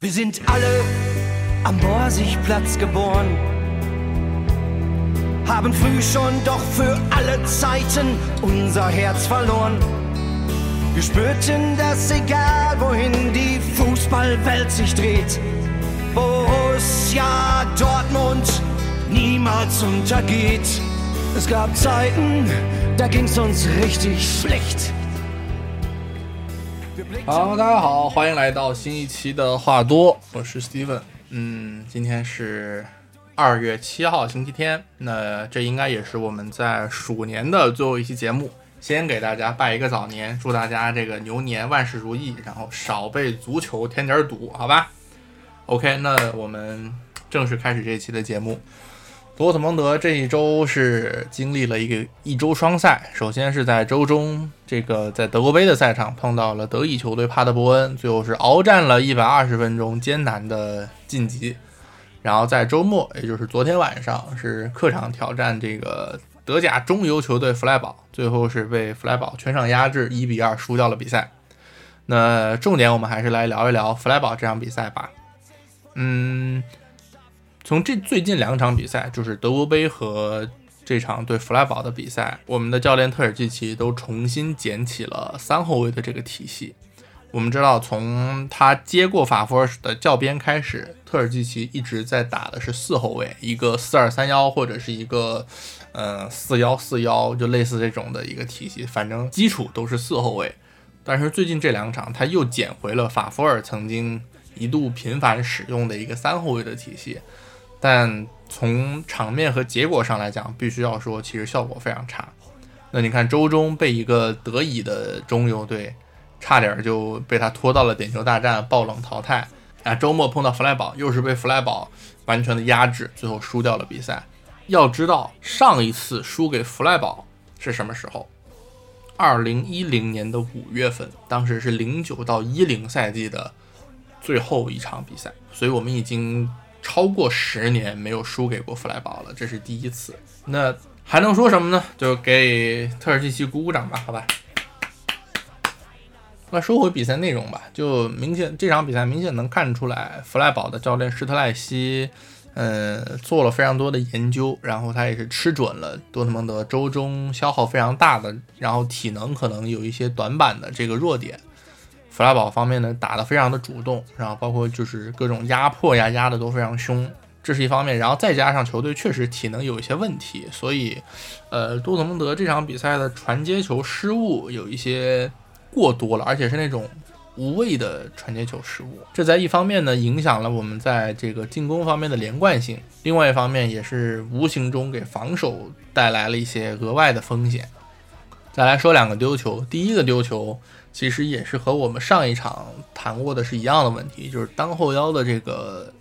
Wir sind alle am Borsigplatz geboren, haben früh schon doch für alle Zeiten unser Herz verloren. Wir spürten, dass egal wohin die Fußballwelt sich dreht, Borussia Dortmund niemals untergeht. Es gab Zeiten, da ging's uns richtig schlecht. 好，大家好，欢迎来到新一期的话多，我是 Steven。嗯，今天是二月七号，星期天。那这应该也是我们在鼠年的最后一期节目。先给大家拜一个早年，祝大家这个牛年万事如意，然后少被足球添点堵，好吧？OK，那我们正式开始这一期的节目。多特蒙德这一周是经历了一个一周双赛，首先是在周中，这个在德国杯的赛场碰到了德乙球队帕德伯恩，最后是鏖战了一百二十分钟，艰难的晋级。然后在周末，也就是昨天晚上，是客场挑战这个德甲中游球队弗莱堡，最后是被弗莱堡全场压制，一比二输掉了比赛。那重点我们还是来聊一聊弗莱堡这场比赛吧。嗯。从这最近两场比赛，就是德国杯和这场对弗莱堡的比赛，我们的教练特尔季奇都重新捡起了三后卫的这个体系。我们知道，从他接过法夫尔的教鞭开始，特尔季奇一直在打的是四后卫，一个四二三幺或者是一个呃四幺四幺，就类似这种的一个体系，反正基础都是四后卫。但是最近这两场，他又捡回了法夫尔曾经一度频繁使用的一个三后卫的体系。但从场面和结果上来讲，必须要说，其实效果非常差。那你看，周中被一个德乙的中游队，差点就被他拖到了点球大战，爆冷淘汰。啊，周末碰到弗莱堡，又是被弗莱堡完全的压制，最后输掉了比赛。要知道，上一次输给弗莱堡是什么时候？二零一零年的五月份，当时是零九到一零赛季的最后一场比赛，所以我们已经。超过十年没有输给过弗莱堡了，这是第一次。那还能说什么呢？就给特尔季奇鼓鼓掌吧，好吧。那说回比赛内容吧，就明显这场比赛明显能看出来，弗莱堡的教练施特赖西，嗯，做了非常多的研究，然后他也是吃准了多特蒙德周中消耗非常大的，然后体能可能有一些短板的这个弱点。弗拉堡方面呢，打得非常的主动，然后包括就是各种压迫呀，压的都非常凶，这是一方面。然后再加上球队确实体能有一些问题，所以，呃，多特蒙德这场比赛的传接球失误有一些过多了，而且是那种无谓的传接球失误。这在一方面呢，影响了我们在这个进攻方面的连贯性；另外一方面，也是无形中给防守带来了一些额外的风险。再来说两个丢球，第一个丢球。其实也是和我们上一场谈过的是一样的问题，就是当后腰的这个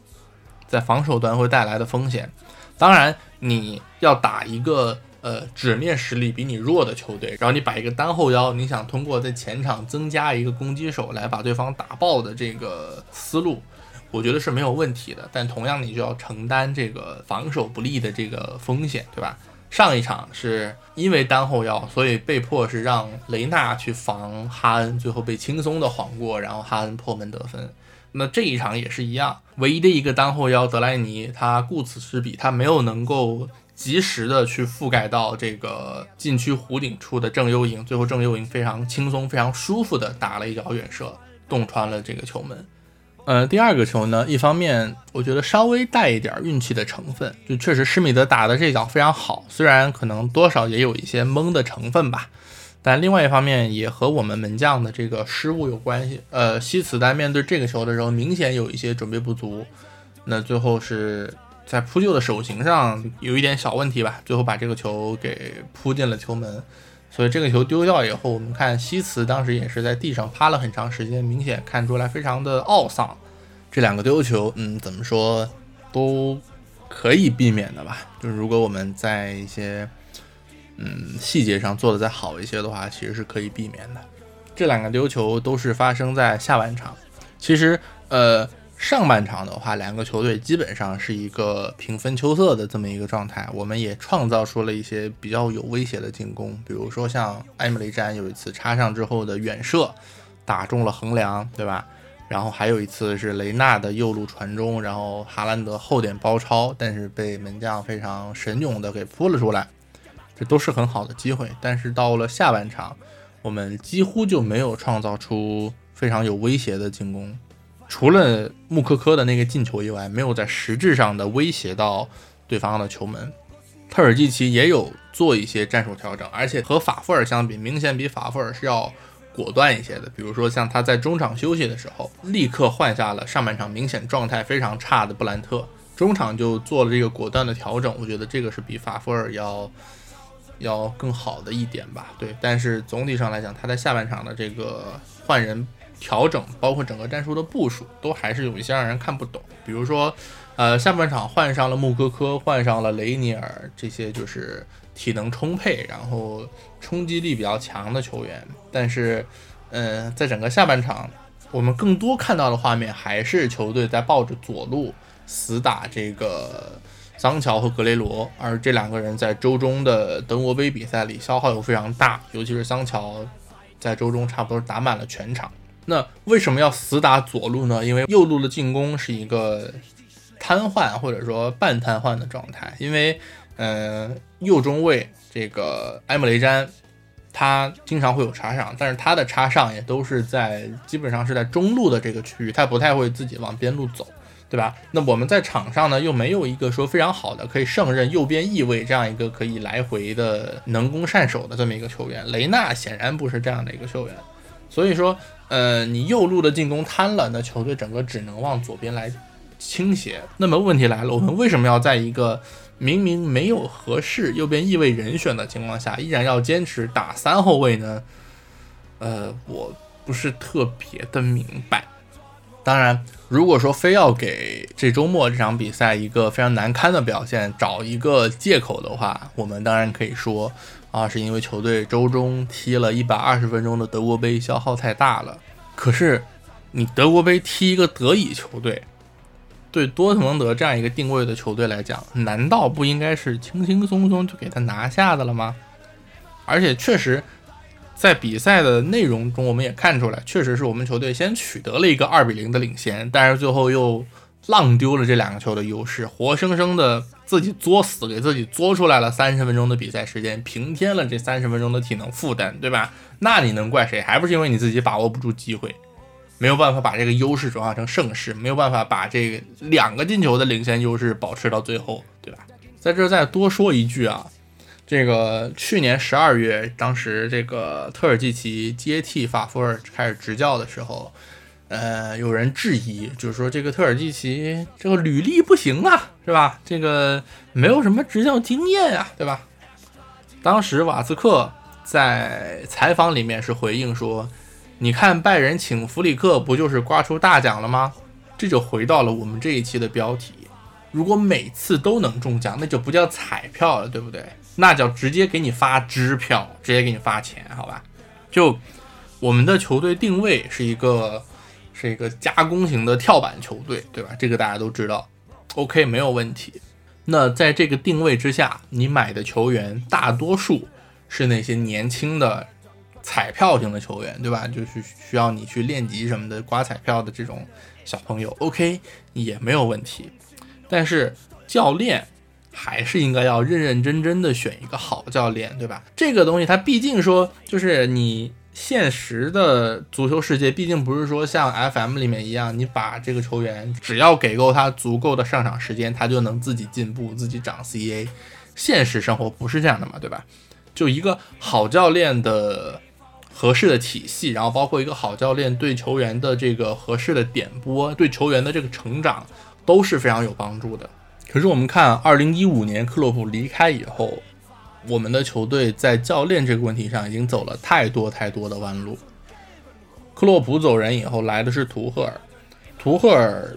在防守端会带来的风险。当然，你要打一个呃纸面实力比你弱的球队，然后你摆一个单后腰，你想通过在前场增加一个攻击手来把对方打爆的这个思路，我觉得是没有问题的。但同样，你就要承担这个防守不利的这个风险，对吧？上一场是因为单后腰，所以被迫是让雷纳去防哈恩，最后被轻松的晃过，然后哈恩破门得分。那这一场也是一样，唯一的一个单后腰德莱尼，他顾此失彼，他没有能够及时的去覆盖到这个禁区弧顶处的郑优营，最后郑优营非常轻松、非常舒服的打了一脚远射，洞穿了这个球门。呃，第二个球呢，一方面我觉得稍微带一点运气的成分，就确实施米德打的这脚非常好，虽然可能多少也有一些懵的成分吧，但另外一方面也和我们门将的这个失误有关系。呃，西茨在面对这个球的时候，明显有一些准备不足，那最后是在扑救的手型上有一点小问题吧，最后把这个球给扑进了球门。所以这个球丢掉以后，我们看西茨当时也是在地上趴了很长时间，明显看出来非常的懊丧。这两个丢球，嗯，怎么说都可以避免的吧？就是如果我们在一些嗯细节上做的再好一些的话，其实是可以避免的。这两个丢球都是发生在下半场。其实，呃。上半场的话，两个球队基本上是一个平分秋色的这么一个状态。我们也创造出了一些比较有威胁的进攻，比如说像埃姆雷詹有一次插上之后的远射，打中了横梁，对吧？然后还有一次是雷纳的右路传中，然后哈兰德后点包抄，但是被门将非常神勇的给扑了出来，这都是很好的机会。但是到了下半场，我们几乎就没有创造出非常有威胁的进攻，除了穆科科的那个进球以外，没有在实质上的威胁到对方的球门。特尔季奇也有做一些战术调整，而且和法夫尔相比，明显比法夫尔是要。果断一些的，比如说像他在中场休息的时候，立刻换下了上半场明显状态非常差的布兰特，中场就做了这个果断的调整。我觉得这个是比法夫尔要要更好的一点吧。对，但是总体上来讲，他在下半场的这个换人调整，包括整个战术的部署，都还是有一些让人看不懂。比如说，呃，下半场换上了穆科科，换上了雷尼尔，这些就是体能充沛，然后。冲击力比较强的球员，但是，嗯，在整个下半场，我们更多看到的画面还是球队在抱着左路死打这个桑乔和格雷罗，而这两个人在周中的德国杯比赛里消耗又非常大，尤其是桑乔在周中差不多打满了全场。那为什么要死打左路呢？因为右路的进攻是一个瘫痪或者说半瘫痪的状态，因为，嗯，右中卫。这个埃姆雷詹，他经常会有插上，但是他的插上也都是在基本上是在中路的这个区域，他不太会自己往边路走，对吧？那我们在场上呢，又没有一个说非常好的可以胜任右边翼位这样一个可以来回的能攻善守的这么一个球员。雷纳显然不是这样的一个球员，所以说，呃，你右路的进攻瘫了，那球队整个只能往左边来倾斜。那么问题来了，我们为什么要在一个？明明没有合适右边翼位人选的情况下，依然要坚持打三后卫呢？呃，我不是特别的明白。当然，如果说非要给这周末这场比赛一个非常难堪的表现找一个借口的话，我们当然可以说啊，是因为球队周中踢了一百二十分钟的德国杯，消耗太大了。可是，你德国杯踢一个德乙球队。对多特蒙德这样一个定位的球队来讲，难道不应该是轻轻松松就给他拿下的了吗？而且确实，在比赛的内容中，我们也看出来，确实是我们球队先取得了一个二比零的领先，但是最后又浪丢了这两个球的优势，活生生的自己作死，给自己作出来了三十分钟的比赛时间，平添了这三十分钟的体能负担，对吧？那你能怪谁？还不是因为你自己把握不住机会。没有办法把这个优势转化成胜势，没有办法把这个两个进球的领先优势保持到最后，对吧？在这再多说一句啊，这个去年十二月，当时这个特尔季奇接替法夫尔开始执教的时候，呃，有人质疑，就是说这个特尔季奇这个履历不行啊，是吧？这个没有什么执教经验啊，对吧？当时瓦斯克在采访里面是回应说。你看拜仁请弗里克不就是刮出大奖了吗？这就回到了我们这一期的标题。如果每次都能中奖，那就不叫彩票了，对不对？那叫直接给你发支票，直接给你发钱，好吧？就我们的球队定位是一个是一个加工型的跳板球队，对吧？这个大家都知道。OK，没有问题。那在这个定位之下，你买的球员大多数是那些年轻的。彩票型的球员，对吧？就是需要你去练级什么的，刮彩票的这种小朋友，OK 也没有问题。但是教练还是应该要认认真真的选一个好教练，对吧？这个东西它毕竟说，就是你现实的足球世界，毕竟不是说像 FM 里面一样，你把这个球员只要给够他足够的上场时间，他就能自己进步、自己涨 CA。现实生活不是这样的嘛，对吧？就一个好教练的。合适的体系，然后包括一个好教练对球员的这个合适的点拨，对球员的这个成长都是非常有帮助的。可是我们看，二零一五年克洛普离开以后，我们的球队在教练这个问题上已经走了太多太多的弯路。克洛普走人以后，来的是图赫尔，图赫尔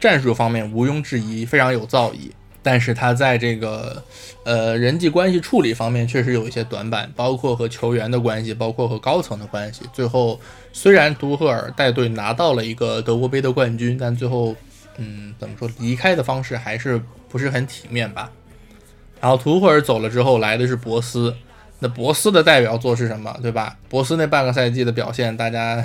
战术方面毋庸置疑非常有造诣。但是他在这个呃人际关系处理方面确实有一些短板，包括和球员的关系，包括和高层的关系。最后虽然图赫尔带队拿到了一个德国杯的冠军，但最后嗯怎么说离开的方式还是不是很体面吧。然后图赫尔走了之后来的是博斯，那博斯的代表作是什么，对吧？博斯那半个赛季的表现大家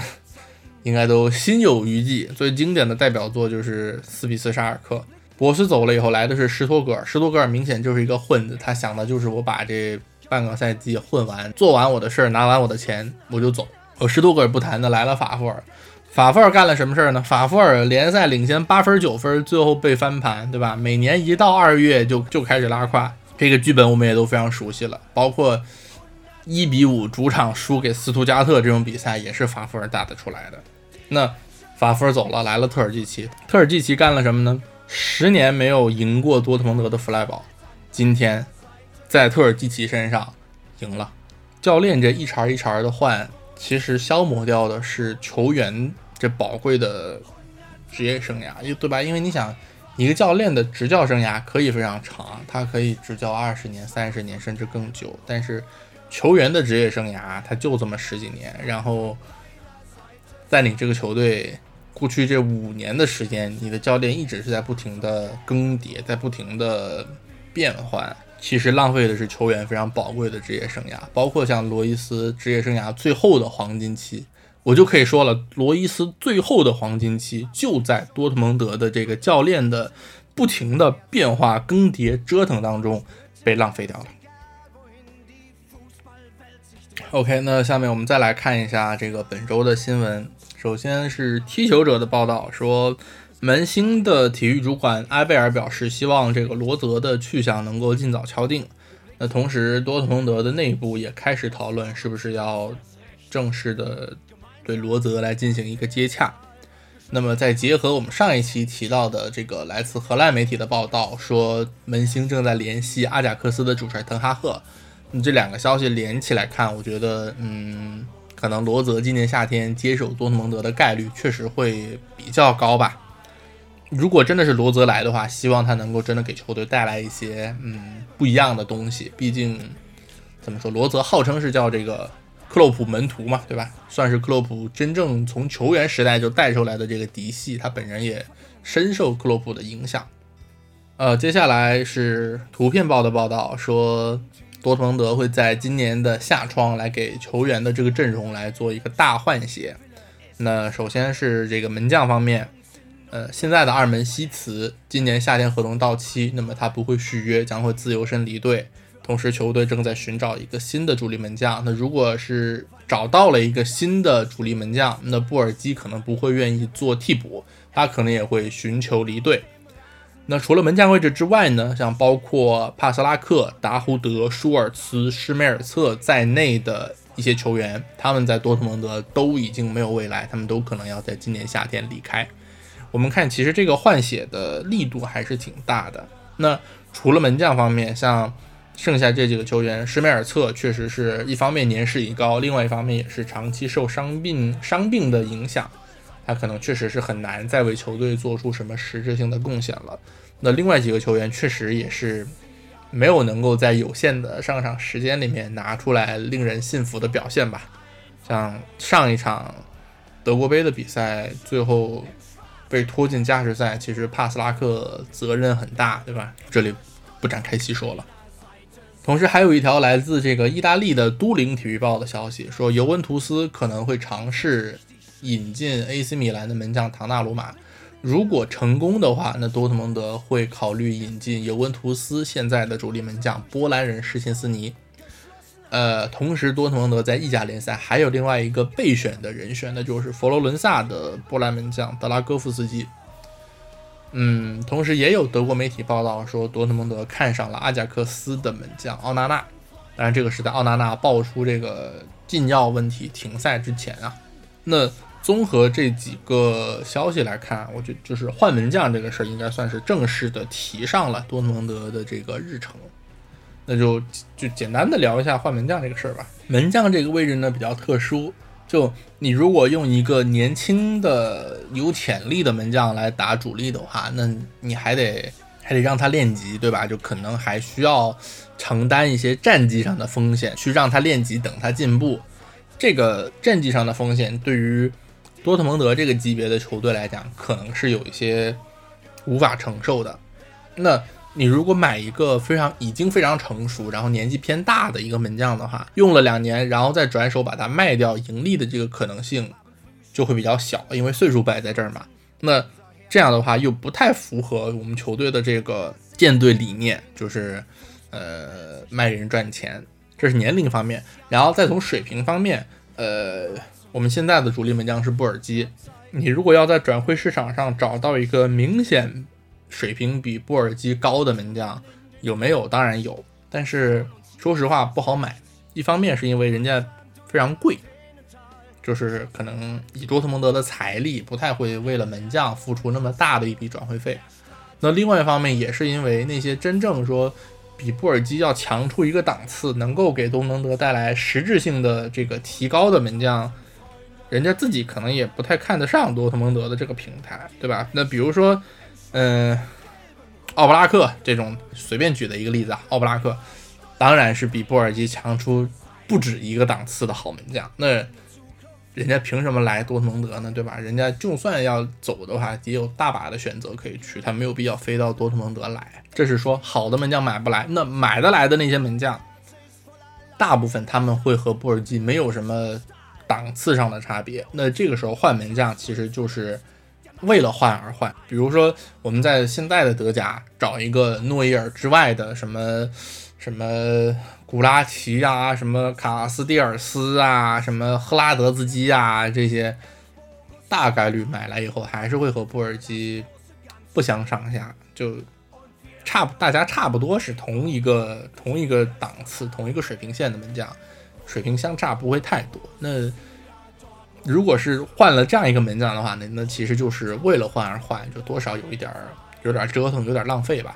应该都心有余悸。最经典的代表作就是四比四沙尔克。博斯走了以后，来的是施托格尔。施托格尔明显就是一个混子，他想的就是我把这半个赛季混完，做完我的事儿，拿完我的钱，我就走。我施托格尔不谈的，来了法夫尔。法夫尔干了什么事儿呢？法夫尔联赛领先八分九分，最后被翻盘，对吧？每年一到二月就就开始拉胯。这个剧本我们也都非常熟悉了，包括一比五主场输给斯图加特这种比赛，也是法夫尔打得出来的。那法夫尔走了，来了特尔季奇。特尔季奇干了什么呢？十年没有赢过多特蒙德的弗莱堡，今天在特尔基奇身上赢了。教练这一茬一茬的换，其实消磨掉的是球员。这宝贵的职业生涯，对吧？因为你想，一个教练的执教生涯可以非常长，他可以执教二十年、三十年，甚至更久。但是球员的职业生涯，他就这么十几年。然后在你这个球队过去这五年的时间，你的教练一直是在不停的更迭，在不停的变换，其实浪费的是球员非常宝贵的职业生涯，包括像罗伊斯职业生涯最后的黄金期。我就可以说了，罗伊斯最后的黄金期就在多特蒙德的这个教练的不停的变化、更迭、折腾当中被浪费掉了。OK，那下面我们再来看一下这个本周的新闻。首先是踢球者的报道说，门兴的体育主管埃贝尔表示，希望这个罗泽的去向能够尽早敲定。那同时，多特蒙德的内部也开始讨论，是不是要正式的。对罗泽来进行一个接洽，那么再结合我们上一期提到的这个来自荷兰媒体的报道，说门兴正在联系阿贾克斯的主帅滕哈赫，你这两个消息连起来看，我觉得，嗯，可能罗泽今年夏天接手多特蒙德的概率确实会比较高吧。如果真的是罗泽来的话，希望他能够真的给球队带来一些嗯不一样的东西。毕竟怎么说，罗泽号称是叫这个。克洛普门徒嘛，对吧？算是克洛普真正从球员时代就带出来的这个嫡系，他本人也深受克洛普的影响。呃，接下来是图片报的报道，说多特蒙德会在今年的夏窗来给球员的这个阵容来做一个大换血。那首先是这个门将方面，呃，现在的二门西茨今年夏天合同到期，那么他不会续约，将会自由身离队。同时，球队正在寻找一个新的主力门将。那如果是找到了一个新的主力门将，那布尔基可能不会愿意做替补，他可能也会寻求离队。那除了门将位置之外呢？像包括帕斯拉克、达胡德、舒尔茨、施梅尔策在内的一些球员，他们在多特蒙德都已经没有未来，他们都可能要在今年夏天离开。我们看，其实这个换血的力度还是挺大的。那除了门将方面，像剩下这几个球员，施梅尔策确实是一方面年事已高，另外一方面也是长期受伤病伤病的影响，他可能确实是很难再为球队做出什么实质性的贡献了。那另外几个球员确实也是没有能够在有限的上场时间里面拿出来令人信服的表现吧。像上一场德国杯的比赛，最后被拖进加时赛，其实帕斯拉克责任很大，对吧？这里不展开细说了。同时，还有一条来自这个意大利的都灵体育报的消息，说尤文图斯可能会尝试引进 AC 米兰的门将唐纳鲁马。如果成功的话，那多特蒙德会考虑引进尤文图斯现在的主力门将波兰人施琴斯尼。呃，同时多特蒙德在意甲联赛还有另外一个备选的人选，那就是佛罗伦萨的波兰门将德拉戈夫斯基。嗯，同时也有德国媒体报道说，多特蒙德看上了阿贾克斯的门将奥纳纳。当然，这个是在奥纳纳爆出这个禁药问题停赛之前啊。那综合这几个消息来看，我觉得就是换门将这个事儿应该算是正式的提上了多特蒙德的这个日程。那就就简单的聊一下换门将这个事儿吧。门将这个位置呢比较特殊。就你如果用一个年轻的有潜力的门将来打主力的话，那你还得还得让他练级，对吧？就可能还需要承担一些战绩上的风险，去让他练级，等他进步。这个战绩上的风险对于多特蒙德这个级别的球队来讲，可能是有一些无法承受的。那。你如果买一个非常已经非常成熟，然后年纪偏大的一个门将的话，用了两年，然后再转手把它卖掉盈利的这个可能性，就会比较小，因为岁数摆在这儿嘛。那这样的话又不太符合我们球队的这个建队理念，就是呃卖人赚钱，这是年龄方面。然后再从水平方面，呃，我们现在的主力门将是布尔基，你如果要在转会市场上找到一个明显水平比布尔基高的门将，有没有？当然有，但是说实话不好买。一方面是因为人家非常贵。就是可能以多特蒙德的财力，不太会为了门将付出那么大的一笔转会费。那另外一方面，也是因为那些真正说比布尔基要强出一个档次，能够给多特蒙德带来实质性的这个提高的门将，人家自己可能也不太看得上多特蒙德的这个平台，对吧？那比如说，嗯，奥布拉克这种随便举的一个例子啊，奥布拉克当然是比布尔基强出不止一个档次的好门将。那人家凭什么来多特蒙德呢？对吧？人家就算要走的话，也有大把的选择可以去，他没有必要飞到多特蒙德来。这是说好的门将买不来，那买得来的那些门将，大部分他们会和布尔基没有什么档次上的差别。那这个时候换门将其实就是为了换而换。比如说我们在现在的德甲找一个诺伊尔之外的什么什么。古拉奇啊，什么卡斯蒂尔斯啊，什么赫拉德斯基啊，这些大概率买来以后还是会和布尔基不相上下，就差大家差不多是同一个同一个档次、同一个水平线的门将，水平相差不会太多。那如果是换了这样一个门将的话，那那其实就是为了换而换，就多少有一点儿有点儿折腾，有点儿浪费吧。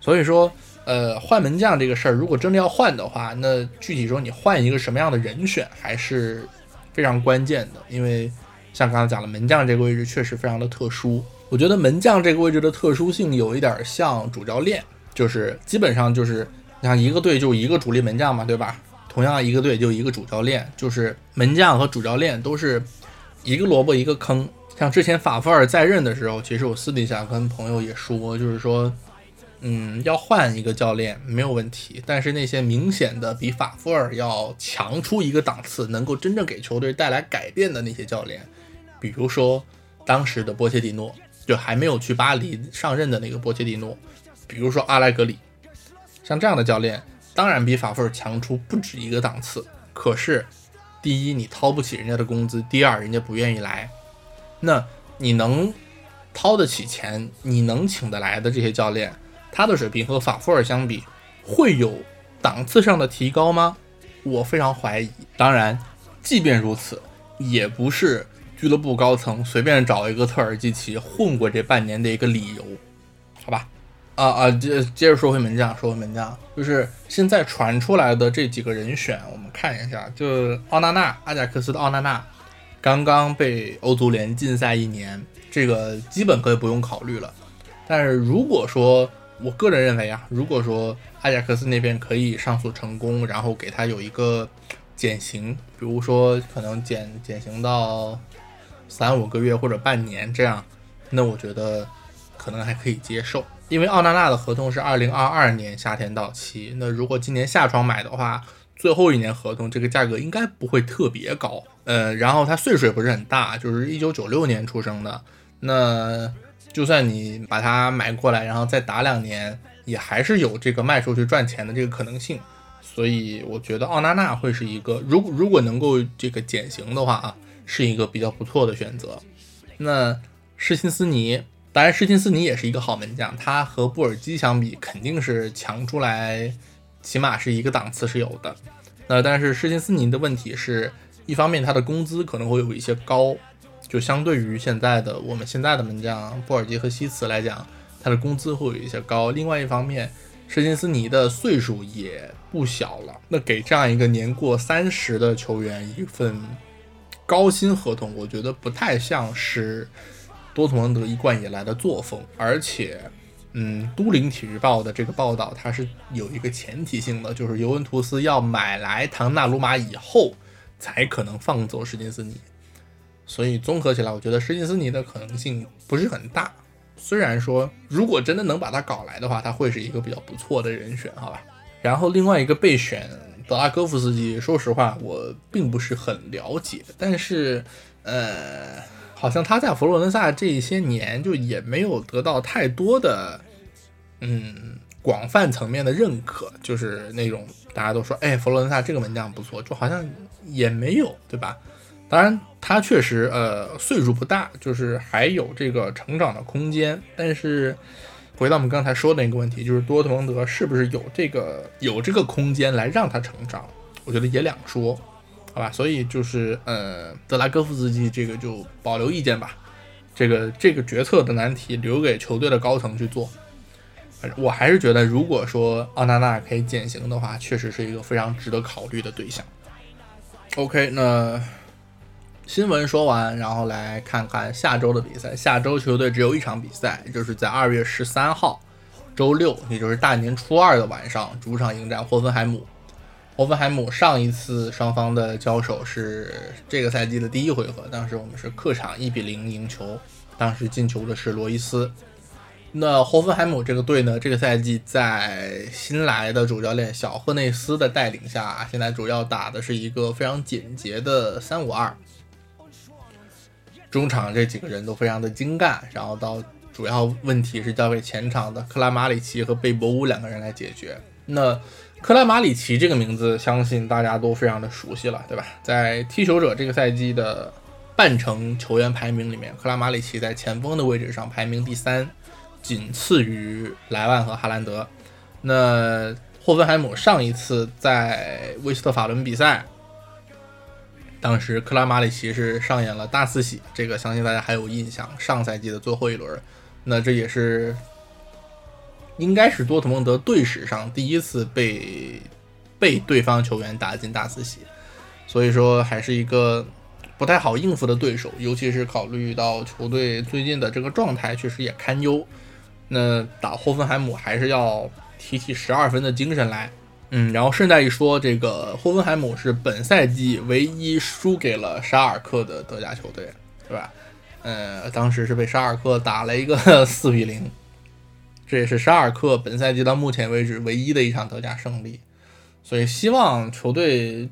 所以说。呃，换门将这个事儿，如果真的要换的话，那具体说你换一个什么样的人选，还是非常关键的。因为像刚才讲了，门将这个位置确实非常的特殊。我觉得门将这个位置的特殊性有一点像主教练，就是基本上就是你像一个队就一个主力门将嘛，对吧？同样一个队就一个主教练，就是门将和主教练都是一个萝卜一个坑。像之前法夫尔在任的时候，其实我私底下跟朋友也说，就是说。嗯，要换一个教练没有问题，但是那些明显的比法夫尔要强出一个档次，能够真正给球队带来改变的那些教练，比如说当时的波切蒂诺，就还没有去巴黎上任的那个波切蒂诺，比如说阿莱格里，像这样的教练，当然比法夫尔强出不止一个档次。可是，第一你掏不起人家的工资，第二人家不愿意来，那你能掏得起钱，你能请得来的这些教练。他的水平和法夫尔相比，会有档次上的提高吗？我非常怀疑。当然，即便如此，也不是俱乐部高层随便找一个特尔基奇混过这半年的一个理由，好吧？啊啊，接接着说回门将，说回门将，就是现在传出来的这几个人选，我们看一下，就奥纳纳，阿贾克斯的奥纳纳，刚刚被欧足联禁赛一年，这个基本可以不用考虑了。但是如果说，我个人认为啊，如果说阿贾克斯那边可以上诉成功，然后给他有一个减刑，比如说可能减减刑到三五个月或者半年这样，那我觉得可能还可以接受。因为奥纳纳的合同是二零二二年夏天到期，那如果今年夏窗买的话，最后一年合同这个价格应该不会特别高。呃，然后他岁数也不是很大，就是一九九六年出生的，那。就算你把它买过来，然后再打两年，也还是有这个卖出去赚钱的这个可能性。所以我觉得奥纳纳会是一个，如果如果能够这个减刑的话啊，是一个比较不错的选择。那施辛斯尼，当然施金斯尼也是一个好门将，他和布尔基相比肯定是强出来，起码是一个档次是有的。那但是施金斯尼的问题是一方面他的工资可能会有一些高。就相对于现在的我们现在的门将布尔基和西茨来讲，他的工资会有一些高。另外一方面，施金斯尼的岁数也不小了，那给这样一个年过三十的球员一份高薪合同，我觉得不太像是多特蒙德一贯以来的作风。而且，嗯，都灵体育报的这个报道，它是有一个前提性的，就是尤文图斯要买来唐纳鲁马以后，才可能放走施金斯尼。所以综合起来，我觉得施金斯尼的可能性不是很大。虽然说，如果真的能把他搞来的话，他会是一个比较不错的人选，好吧。然后另外一个备选德拉戈夫斯基，说实话我并不是很了解，但是呃，好像他在佛罗伦萨这些年就也没有得到太多的，嗯，广泛层面的认可，就是那种大家都说，哎，佛罗伦萨这个门将不错，就好像也没有，对吧？当然，他确实，呃，岁数不大，就是还有这个成长的空间。但是，回到我们刚才说的那个问题，就是多特蒙德是不是有这个有这个空间来让他成长？我觉得也两说，好吧？所以就是，呃，德拉戈夫斯基这个就保留意见吧。这个这个决策的难题留给球队的高层去做。我还是觉得，如果说奥纳纳可以减刑的话，确实是一个非常值得考虑的对象。OK，那。新闻说完，然后来看看下周的比赛。下周球队只有一场比赛，就是在二月十三号，周六，也就是大年初二的晚上，主场迎战霍芬海姆。霍芬海姆上一次双方的交手是这个赛季的第一回合，当时我们是客场一比零赢球，当时进球的是罗伊斯。那霍芬海姆这个队呢，这个赛季在新来的主教练小赫内斯的带领下，现在主要打的是一个非常简洁的三五二。中场这几个人都非常的精干，然后到主要问题是交给前场的克拉马里奇和贝博乌两个人来解决。那克拉马里奇这个名字，相信大家都非常的熟悉了，对吧？在踢球者这个赛季的半程球员排名里面，克拉马里奇在前锋的位置上排名第三，仅次于莱万和哈兰德。那霍芬海姆上一次在威斯特法伦比赛。当时克拉马里奇是上演了大四喜，这个相信大家还有印象。上赛季的最后一轮，那这也是应该是多特蒙德队史上第一次被被对方球员打进大四喜，所以说还是一个不太好应付的对手，尤其是考虑到球队最近的这个状态确实也堪忧。那打霍芬海姆还是要提起十二分的精神来。嗯，然后顺带一说，这个霍芬海姆是本赛季唯一输给了沙尔克的德甲球队，对吧？呃，当时是被沙尔克打了一个 四比零，这也是沙尔克本赛季到目前为止唯一的一场德甲胜利。所以希望球队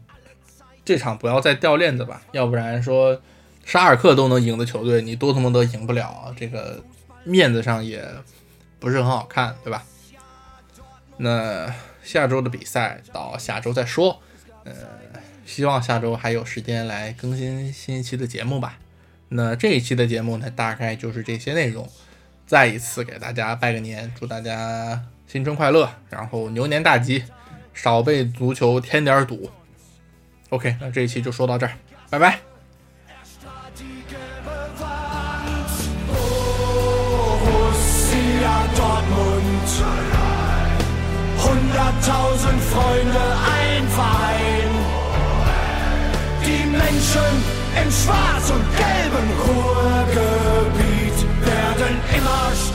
这场不要再掉链子吧，要不然说沙尔克都能赢的球队，你多特蒙德赢不了，这个面子上也不是很好看，对吧？那。下周的比赛到下周再说，呃，希望下周还有时间来更新新一期的节目吧。那这一期的节目呢，大概就是这些内容。再一次给大家拜个年，祝大家新春快乐，然后牛年大吉，少被足球添点堵。OK，那这一期就说到这儿，拜拜。hunderttausend Freunde, ein Verein. Die Menschen im schwarz und gelben Ruhrgebiet an MR